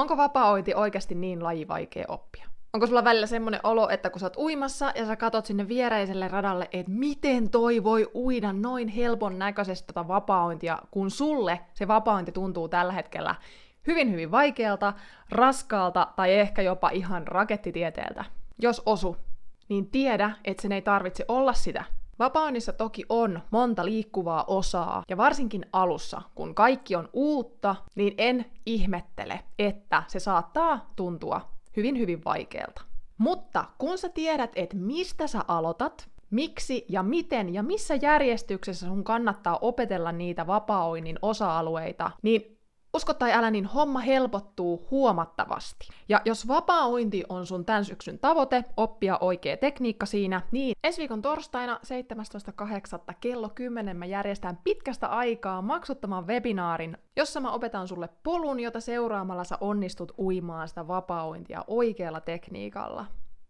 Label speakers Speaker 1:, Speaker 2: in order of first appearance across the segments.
Speaker 1: Onko vapaa-ointi oikeasti niin lajivaikea oppia? Onko sulla välillä semmoinen olo, että kun sä oot uimassa ja sä katot sinne viereiselle radalle, että miten toi voi uida noin helpon näköisesti tota vapaa-ointia, kun sulle se vapaa tuntuu tällä hetkellä hyvin hyvin vaikealta, raskaalta tai ehkä jopa ihan rakettitieteeltä. Jos osu, niin tiedä, että sen ei tarvitse olla sitä. Vapaanissa toki on monta liikkuvaa osaa, ja varsinkin alussa, kun kaikki on uutta, niin en ihmettele, että se saattaa tuntua hyvin hyvin vaikealta. Mutta kun sä tiedät, että mistä sä aloitat, miksi ja miten ja missä järjestyksessä sun kannattaa opetella niitä vapaa-oinnin osa-alueita, niin Usko tai älä, niin homma helpottuu huomattavasti. Ja jos vapaa-ointi on sun tämän syksyn tavoite, oppia oikea tekniikka siinä, niin ensi viikon torstaina 17.8. kello 10 mä järjestän pitkästä aikaa maksuttoman webinaarin, jossa mä opetan sulle polun, jota seuraamalla sä onnistut uimaan sitä vapaa-ointia oikealla tekniikalla.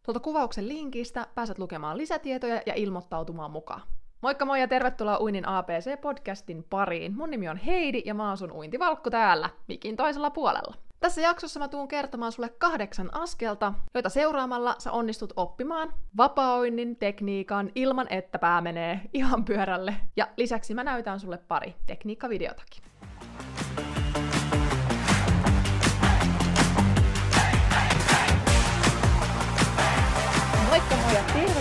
Speaker 1: Tuolta kuvauksen linkistä pääset lukemaan lisätietoja ja ilmoittautumaan mukaan. Moikka moi ja tervetuloa Uinin APC-podcastin pariin. Mun nimi on Heidi ja mä oon sun uintivalkku täällä, mikin toisella puolella. Tässä jaksossa mä tuun kertomaan sulle kahdeksan askelta, joita seuraamalla sä onnistut oppimaan vapaoinnin tekniikan ilman, että pää menee ihan pyörälle. Ja lisäksi mä näytän sulle pari tekniikkavideotakin. Moikka moi ja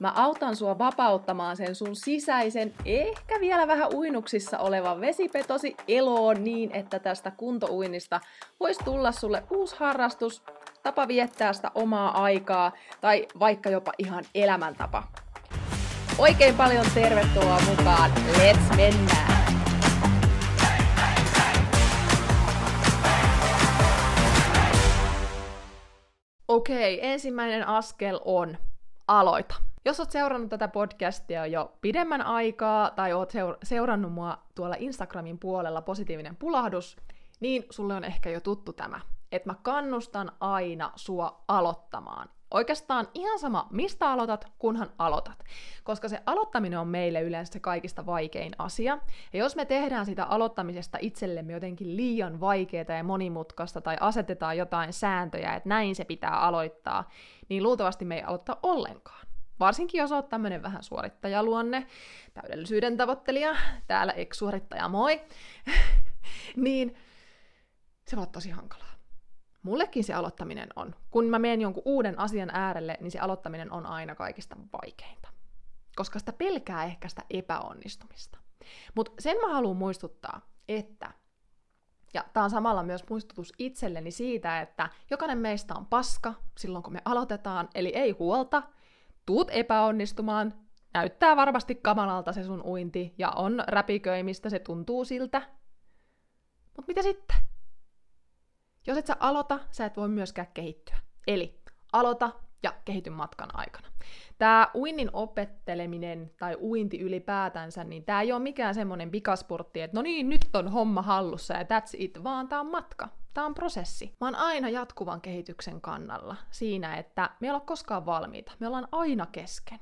Speaker 1: Mä autan sua vapauttamaan sen sun sisäisen, ehkä vielä vähän uinuksissa olevan vesipetosi eloon niin, että tästä kuntouinnista voisi tulla sulle uusi harrastus, tapa viettää sitä omaa aikaa tai vaikka jopa ihan elämäntapa. Oikein paljon tervetuloa mukaan. Let's mennään! Okei, ensimmäinen askel on aloita. Jos oot seurannut tätä podcastia jo pidemmän aikaa tai oot seur- seurannut mua tuolla Instagramin puolella positiivinen pulahdus, niin sulle on ehkä jo tuttu tämä, että mä kannustan aina sua aloittamaan. Oikeastaan ihan sama, mistä aloitat, kunhan aloitat. Koska se aloittaminen on meille yleensä se kaikista vaikein asia. Ja jos me tehdään sitä aloittamisesta itsellemme jotenkin liian vaikeaa ja monimutkaista tai asetetaan jotain sääntöjä, että näin se pitää aloittaa, niin luultavasti me ei aloittaa ollenkaan. Varsinkin jos olet tämmöinen vähän suorittajaluonne, täydellisyyden tavoittelija, täällä ex-suorittaja moi, niin se voi olla tosi hankalaa. Mullekin se aloittaminen on. Kun mä menen jonkun uuden asian äärelle, niin se aloittaminen on aina kaikista vaikeinta. Koska sitä pelkää ehkä sitä epäonnistumista. Mutta sen mä haluan muistuttaa, että ja tämä on samalla myös muistutus itselleni siitä, että jokainen meistä on paska silloin, kun me aloitetaan, eli ei huolta, tuut epäonnistumaan, näyttää varmasti kamalalta se sun uinti, ja on räpiköimistä, se tuntuu siltä. Mutta mitä sitten? Jos et sä aloita, sä et voi myöskään kehittyä. Eli aloita ja kehity matkan aikana. Tämä uinnin opetteleminen tai uinti ylipäätänsä, niin tämä ei ole mikään semmoinen pikaspurtti, että no niin, nyt on homma hallussa ja that's it, vaan tämä on matka. Tämä on prosessi. Mä oon aina jatkuvan kehityksen kannalla siinä, että me ei olla koskaan valmiita. Me ollaan aina kesken.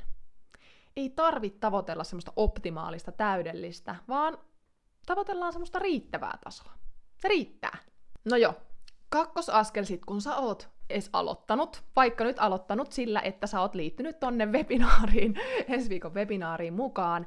Speaker 1: Ei tarvitse tavoitella semmoista optimaalista, täydellistä, vaan tavoitellaan semmoista riittävää tasoa. Se riittää. No joo, kakkosaskel sit, kun sä oot edes aloittanut, vaikka nyt aloittanut sillä, että sä oot liittynyt tonne webinaariin, ensi viikon webinaariin mukaan,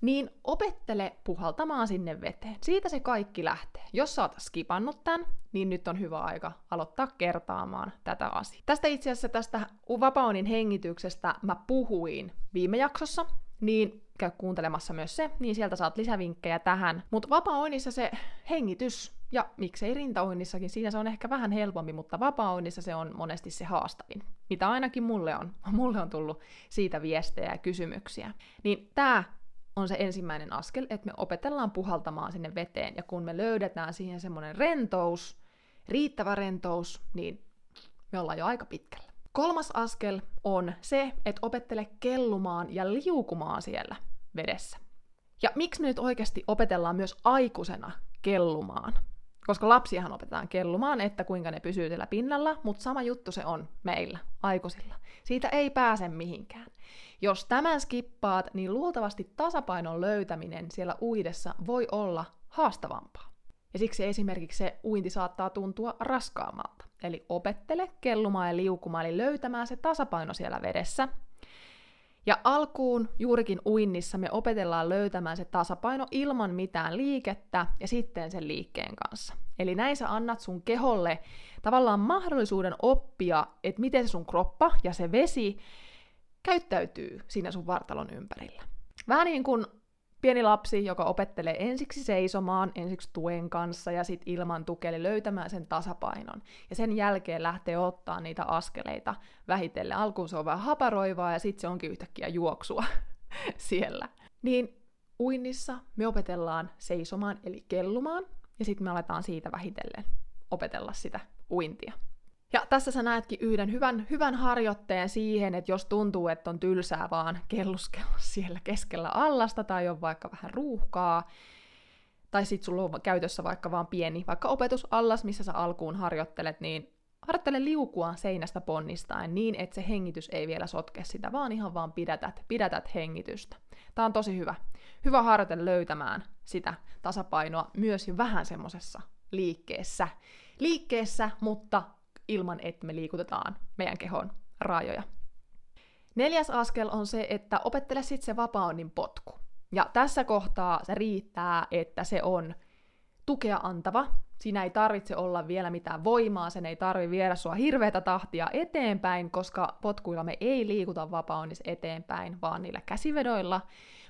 Speaker 1: niin opettele puhaltamaan sinne veteen. Siitä se kaikki lähtee. Jos sä oot skipannut tämän, niin nyt on hyvä aika aloittaa kertaamaan tätä asiaa. Tästä itse asiassa tästä Vapaonin hengityksestä mä puhuin viime jaksossa, niin käy kuuntelemassa myös se, niin sieltä saat lisävinkkejä tähän. Mutta vapaa se hengitys, ja miksei rintaoinnissakin, siinä se on ehkä vähän helpompi, mutta vapaa se on monesti se haastavin. Mitä ainakin mulle on. Mulle on tullut siitä viestejä ja kysymyksiä. Niin tämä on se ensimmäinen askel, että me opetellaan puhaltamaan sinne veteen, ja kun me löydetään siihen semmoinen rentous, riittävä rentous, niin me ollaan jo aika pitkällä. Kolmas askel on se, että opettele kellumaan ja liukumaan siellä vedessä. Ja miksi me nyt oikeasti opetellaan myös aikuisena kellumaan? Koska lapsiahan opetetaan kellumaan, että kuinka ne pysyy siellä pinnalla, mutta sama juttu se on meillä, aikuisilla. Siitä ei pääse mihinkään. Jos tämän skippaat, niin luultavasti tasapainon löytäminen siellä uidessa voi olla haastavampaa. Ja siksi esimerkiksi se uinti saattaa tuntua raskaammalta. Eli opettele kellumaan ja liukumaan, eli löytämään se tasapaino siellä vedessä. Ja alkuun juurikin uinnissa me opetellaan löytämään se tasapaino ilman mitään liikettä ja sitten sen liikkeen kanssa. Eli näin sä annat sun keholle tavallaan mahdollisuuden oppia, että miten se sun kroppa ja se vesi käyttäytyy siinä sun vartalon ympärillä. Vähän niin kuin pieni lapsi, joka opettelee ensiksi seisomaan, ensiksi tuen kanssa ja sitten ilman tukea, löytämään sen tasapainon. Ja sen jälkeen lähtee ottaa niitä askeleita vähitellen. Alkuun se on vähän haparoivaa ja sitten se onkin yhtäkkiä juoksua siellä. Niin uinnissa me opetellaan seisomaan eli kellumaan ja sitten me aletaan siitä vähitellen opetella sitä uintia. Ja tässä sä näetkin yhden hyvän, hyvän harjoitteen siihen, että jos tuntuu, että on tylsää vaan kelluskella siellä keskellä allasta tai on vaikka vähän ruuhkaa, tai sitten sulla on käytössä vaikka vaan pieni, vaikka opetusallas, missä sä alkuun harjoittelet, niin harjoittele liukua seinästä ponnistaen niin, että se hengitys ei vielä sotke sitä, vaan ihan vaan pidätät, pidätät hengitystä. Tämä on tosi hyvä. Hyvä harjoitella löytämään sitä tasapainoa myös jo vähän semmoisessa liikkeessä. Liikkeessä, mutta ilman, että me liikutetaan meidän kehon rajoja. Neljäs askel on se, että opettele sitten se vapaunnin potku. Ja tässä kohtaa se riittää, että se on tukea antava. Siinä ei tarvitse olla vielä mitään voimaa, sen ei tarvitse viedä sua hirveätä tahtia eteenpäin, koska potkuilla me ei liikuta vapaunnissa eteenpäin, vaan niillä käsivedoilla.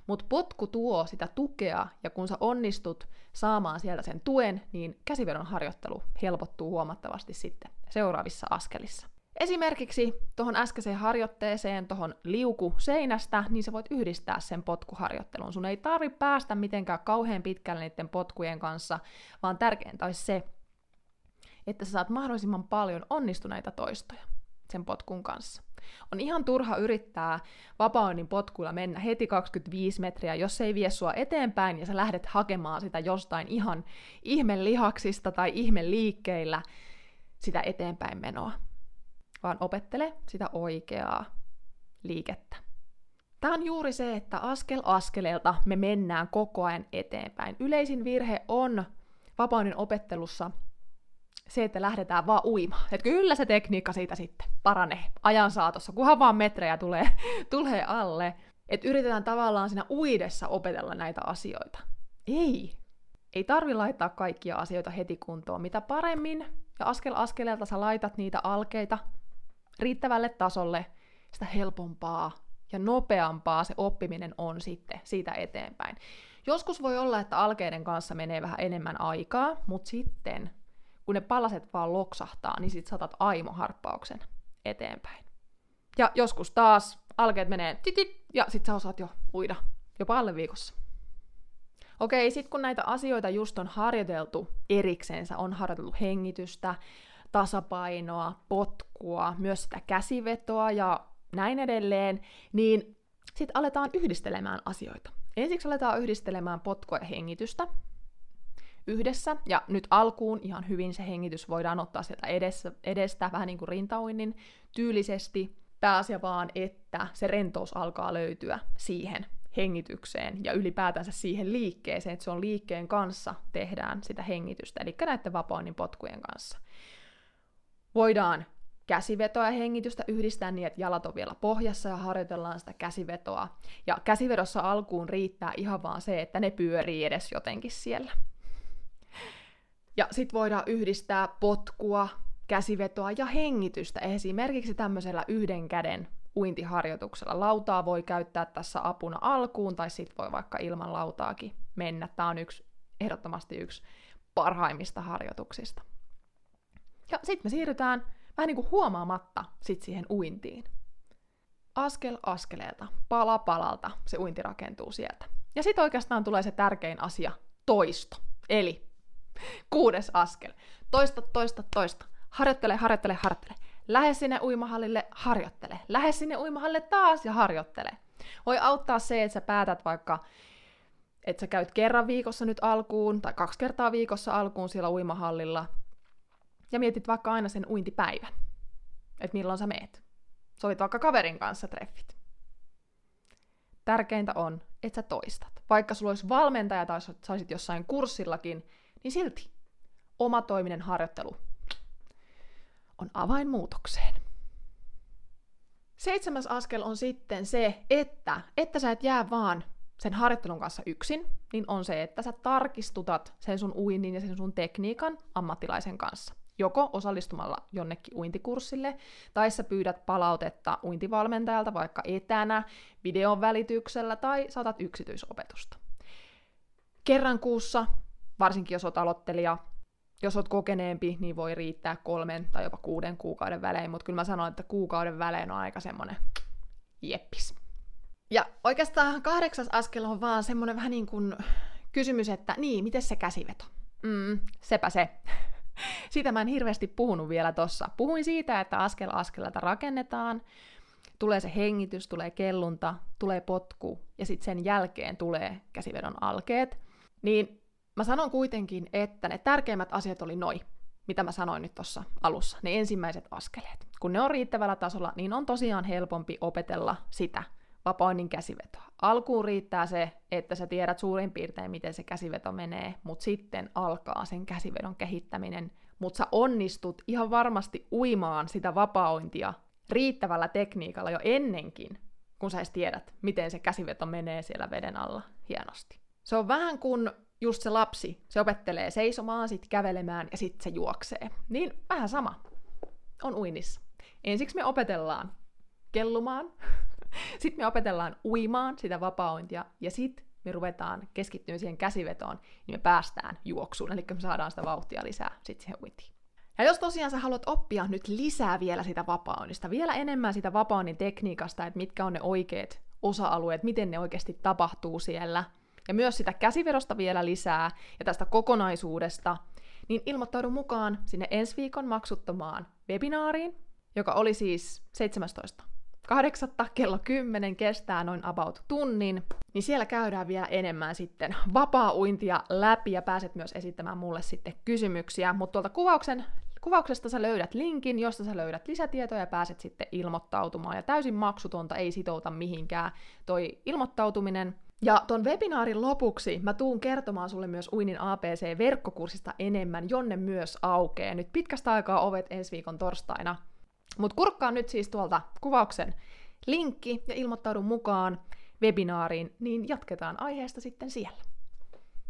Speaker 1: Mutta potku tuo sitä tukea, ja kun sä onnistut saamaan sieltä sen tuen, niin käsivedon harjoittelu helpottuu huomattavasti sitten seuraavissa askelissa. Esimerkiksi tuohon äskeiseen harjoitteeseen, tuohon liuku seinästä, niin sä voit yhdistää sen potkuharjoittelun. Sun ei tarvi päästä mitenkään kauhean pitkälle niiden potkujen kanssa, vaan tärkeintä olisi se, että sä saat mahdollisimman paljon onnistuneita toistoja sen potkun kanssa. On ihan turha yrittää vapaunin potkulla mennä heti 25 metriä, jos se ei vie sua eteenpäin ja sä lähdet hakemaan sitä jostain ihan ihmelihaksista tai ihmeliikkeillä sitä eteenpäin menoa. Vaan opettele sitä oikeaa liikettä. Tämä on juuri se, että askel askeleelta me mennään koko ajan eteenpäin. Yleisin virhe on vapaunin opettelussa se, että lähdetään vaan uimaan. Että kyllä se tekniikka siitä sitten paranee ajan saatossa, kunhan vaan metrejä tulee, tulee alle. Että yritetään tavallaan siinä uidessa opetella näitä asioita. Ei. Ei tarvi laittaa kaikkia asioita heti kuntoon. Mitä paremmin ja askel askeleelta sä laitat niitä alkeita riittävälle tasolle, sitä helpompaa ja nopeampaa se oppiminen on sitten siitä eteenpäin. Joskus voi olla, että alkeiden kanssa menee vähän enemmän aikaa, mutta sitten kun ne palaset vaan loksahtaa, niin sit saatat aimoharppauksen eteenpäin. Ja joskus taas alkeet menee titit, ja sit sä osaat jo uida jopa alle viikossa. Okei, sit kun näitä asioita just on harjoiteltu eriksensä, on harjoiteltu hengitystä, tasapainoa, potkua, myös sitä käsivetoa ja näin edelleen, niin sitten aletaan yhdistelemään asioita. Ensiksi aletaan yhdistelemään potkua ja hengitystä, yhdessä. Ja nyt alkuun ihan hyvin se hengitys voidaan ottaa sieltä edessä, edestä, vähän niin kuin rintauinnin tyylisesti. Pääasia vaan, että se rentous alkaa löytyä siihen hengitykseen ja ylipäätänsä siihen liikkeeseen, että se on liikkeen kanssa tehdään sitä hengitystä, eli näiden vapaannin potkujen kanssa. Voidaan käsivetoa ja hengitystä yhdistää niin, että jalat on vielä pohjassa ja harjoitellaan sitä käsivetoa. Ja käsivedossa alkuun riittää ihan vaan se, että ne pyörii edes jotenkin siellä. Ja sit voidaan yhdistää potkua, käsivetoa ja hengitystä esimerkiksi tämmöisellä yhden käden uintiharjoituksella. Lautaa voi käyttää tässä apuna alkuun, tai sit voi vaikka ilman lautaakin mennä. Tämä on yksi, ehdottomasti yksi parhaimmista harjoituksista. Ja sitten me siirrytään vähän niin kuin huomaamatta sit siihen uintiin. Askel askeleelta, pala palalta se uinti rakentuu sieltä. Ja sitten oikeastaan tulee se tärkein asia, toisto. Eli Kuudes askel. Toista, toista, toista. Harjoittele, harjoittele, harjoittele. Lähde sinne uimahallille, harjoittele. Lähde sinne uimahallille taas ja harjoittele. Voi auttaa se, että sä päätät vaikka, että sä käyt kerran viikossa nyt alkuun, tai kaksi kertaa viikossa alkuun siellä uimahallilla, ja mietit vaikka aina sen uintipäivän, että milloin sä meet. Sovit vaikka kaverin kanssa treffit. Tärkeintä on, että sä toistat. Vaikka sulla olisi valmentaja tai saisit jossain kurssillakin, niin silti oma toiminen harjoittelu on avain muutokseen. Seitsemäs askel on sitten se, että, että sä et jää vaan sen harjoittelun kanssa yksin, niin on se, että sä tarkistutat sen sun uinnin ja sen sun tekniikan ammattilaisen kanssa. Joko osallistumalla jonnekin uintikurssille, tai sä pyydät palautetta uintivalmentajalta vaikka etänä, videon välityksellä, tai saatat yksityisopetusta. Kerran kuussa, varsinkin jos oot aloittelija, jos oot kokeneempi, niin voi riittää kolmen tai jopa kuuden kuukauden välein, mutta kyllä mä sanon, että kuukauden välein on aika semmonen jeppis. Ja oikeastaan kahdeksas askel on vaan semmonen vähän niin kuin kysymys, että niin, miten se käsiveto? Mm, sepä se. Siitä mä en hirveästi puhunut vielä tossa. Puhuin siitä, että askel askelelta rakennetaan, tulee se hengitys, tulee kellunta, tulee potku ja sitten sen jälkeen tulee käsivedon alkeet. Niin Mä sanon kuitenkin, että ne tärkeimmät asiat oli noi, mitä mä sanoin nyt tuossa alussa, ne ensimmäiset askeleet. Kun ne on riittävällä tasolla, niin on tosiaan helpompi opetella sitä vapainnin käsivetoa. Alkuun riittää se, että sä tiedät suurin piirtein, miten se käsiveto menee, mutta sitten alkaa sen käsivedon kehittäminen. Mutta sä onnistut ihan varmasti uimaan sitä vapaointia riittävällä tekniikalla jo ennenkin, kun sä edes tiedät, miten se käsiveto menee siellä veden alla hienosti. Se on vähän kuin just se lapsi, se opettelee seisomaan, sitten kävelemään ja sitten se juoksee. Niin vähän sama on uinnissa. Ensiksi me opetellaan kellumaan, sitten me opetellaan uimaan sitä vapaointia ja sitten me ruvetaan keskittymään siihen käsivetoon, niin me päästään juoksuun, eli me saadaan sitä vauhtia lisää sitten siihen uintiin. Ja jos tosiaan sä haluat oppia nyt lisää vielä sitä vapaunista, vielä enemmän sitä vapaunnin tekniikasta, että mitkä on ne oikeat osa-alueet, miten ne oikeasti tapahtuu siellä – ja myös sitä käsiverosta vielä lisää ja tästä kokonaisuudesta, niin ilmoittaudu mukaan sinne ensi viikon maksuttomaan webinaariin, joka oli siis 17. 8. kello 10 kestää noin about tunnin, niin siellä käydään vielä enemmän sitten vapaa-uintia läpi ja pääset myös esittämään mulle sitten kysymyksiä, mutta tuolta kuvauksen Kuvauksesta sä löydät linkin, josta sä löydät lisätietoja ja pääset sitten ilmoittautumaan. Ja täysin maksutonta, ei sitouta mihinkään toi ilmoittautuminen. Ja ton webinaarin lopuksi mä tuun kertomaan sulle myös Uinin APC-verkkokurssista enemmän, jonne myös aukeaa. Nyt pitkästä aikaa ovet ensi viikon torstaina. Mutta kurkkaa nyt siis tuolta kuvauksen linkki ja ilmoittaudu mukaan webinaariin, niin jatketaan aiheesta sitten siellä.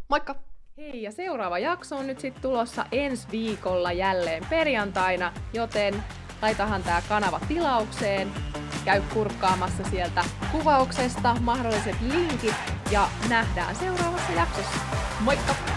Speaker 1: Moikka! Hei, ja seuraava jakso on nyt sitten tulossa ensi viikolla jälleen perjantaina, joten laitahan tämä kanava tilaukseen käy kurkkaamassa sieltä kuvauksesta mahdolliset linkit ja nähdään seuraavassa jaksossa. Moikka!